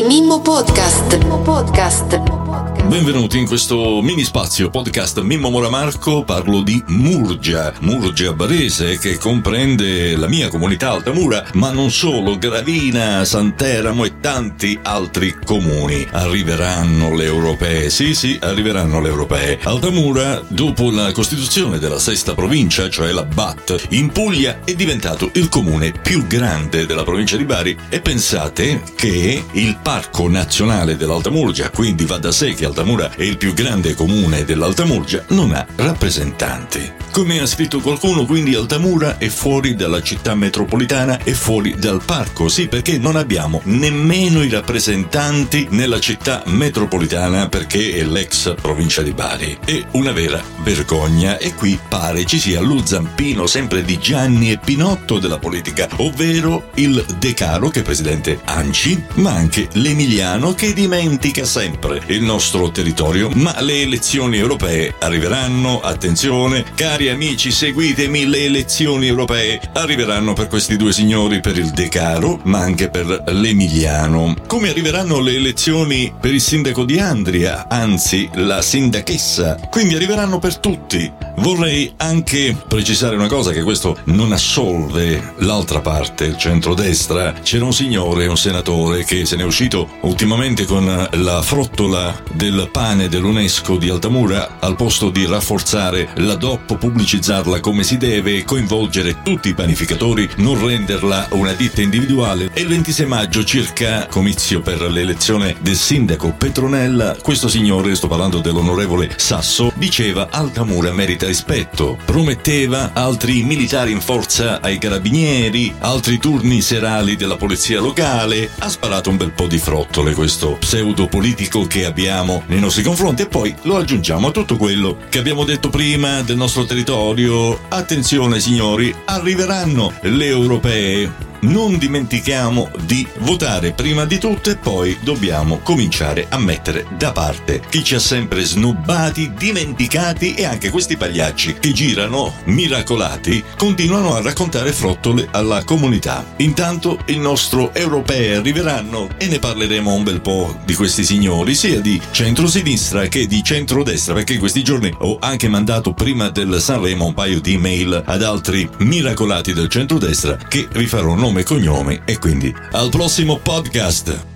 Mimmo Podcast. Mimmo Podcast. Benvenuti in questo mini spazio podcast Mimmo Moramarco, parlo di Murgia, Murgia Barese che comprende la mia comunità Altamura, ma non solo, Gravina, Santeramo e tanti altri comuni. Arriveranno le europee, sì sì, arriveranno le europee. Altamura, dopo la costituzione della sesta provincia, cioè la BAT, in Puglia è diventato il comune più grande della provincia di Bari e pensate che il Parco Nazionale dell'Alta Murgia, quindi va da sé che Altamura è il più grande comune dell'Alta Murgia, non ha rappresentanti. Come ha scritto qualcuno, quindi Altamura è fuori dalla città metropolitana e fuori dal parco, sì perché non abbiamo nemmeno i rappresentanti nella città metropolitana perché è l'ex provincia di Bari. È una vera vergogna e qui pare ci sia lo zampino sempre di Gianni e Pinotto della politica, ovvero il De Caro che è presidente Anci, ma anche l'Emiliano che dimentica sempre il nostro territorio, ma le elezioni europee arriveranno, attenzione, cari amici, seguitemi, le elezioni europee arriveranno per questi due signori per il Decaro, ma anche per l'Emiliano. Come arriveranno le elezioni per il sindaco di Andria, anzi la sindachessa. Quindi arriveranno per tutti. Vorrei anche precisare una cosa, che questo non assolve l'altra parte, il centrodestra. C'era un signore, un senatore, che se n'è uscito ultimamente con la frottola del pane dell'UNESCO di Altamura al posto di rafforzare la DOP pubblicizzarla come si deve e coinvolgere tutti i panificatori, non renderla una ditta individuale. E il 26 maggio, circa comizio per l'elezione del sindaco Petronella, questo signore, sto parlando dell'onorevole Sasso, diceva Altamura merita rispetto, prometteva altri militari in forza ai carabinieri, altri turni serali della polizia locale, ha sparato un bel po' di frottole questo pseudo politico che abbiamo nei nostri confronti e poi lo aggiungiamo a tutto quello che abbiamo detto prima del nostro territorio, attenzione signori, arriveranno le europee non dimentichiamo di votare prima di tutto e poi dobbiamo cominciare a mettere da parte chi ci ha sempre snobbati, dimenticati e anche questi pagliacci che girano miracolati continuano a raccontare frottole alla comunità. Intanto il nostro europeo arriveranno e ne parleremo un bel po' di questi signori, sia di centrosinistra che di centrodestra, perché in questi giorni ho anche mandato prima del Sanremo un paio di email ad altri miracolati del centrodestra che vi farò nome nome e cognome e quindi al prossimo podcast.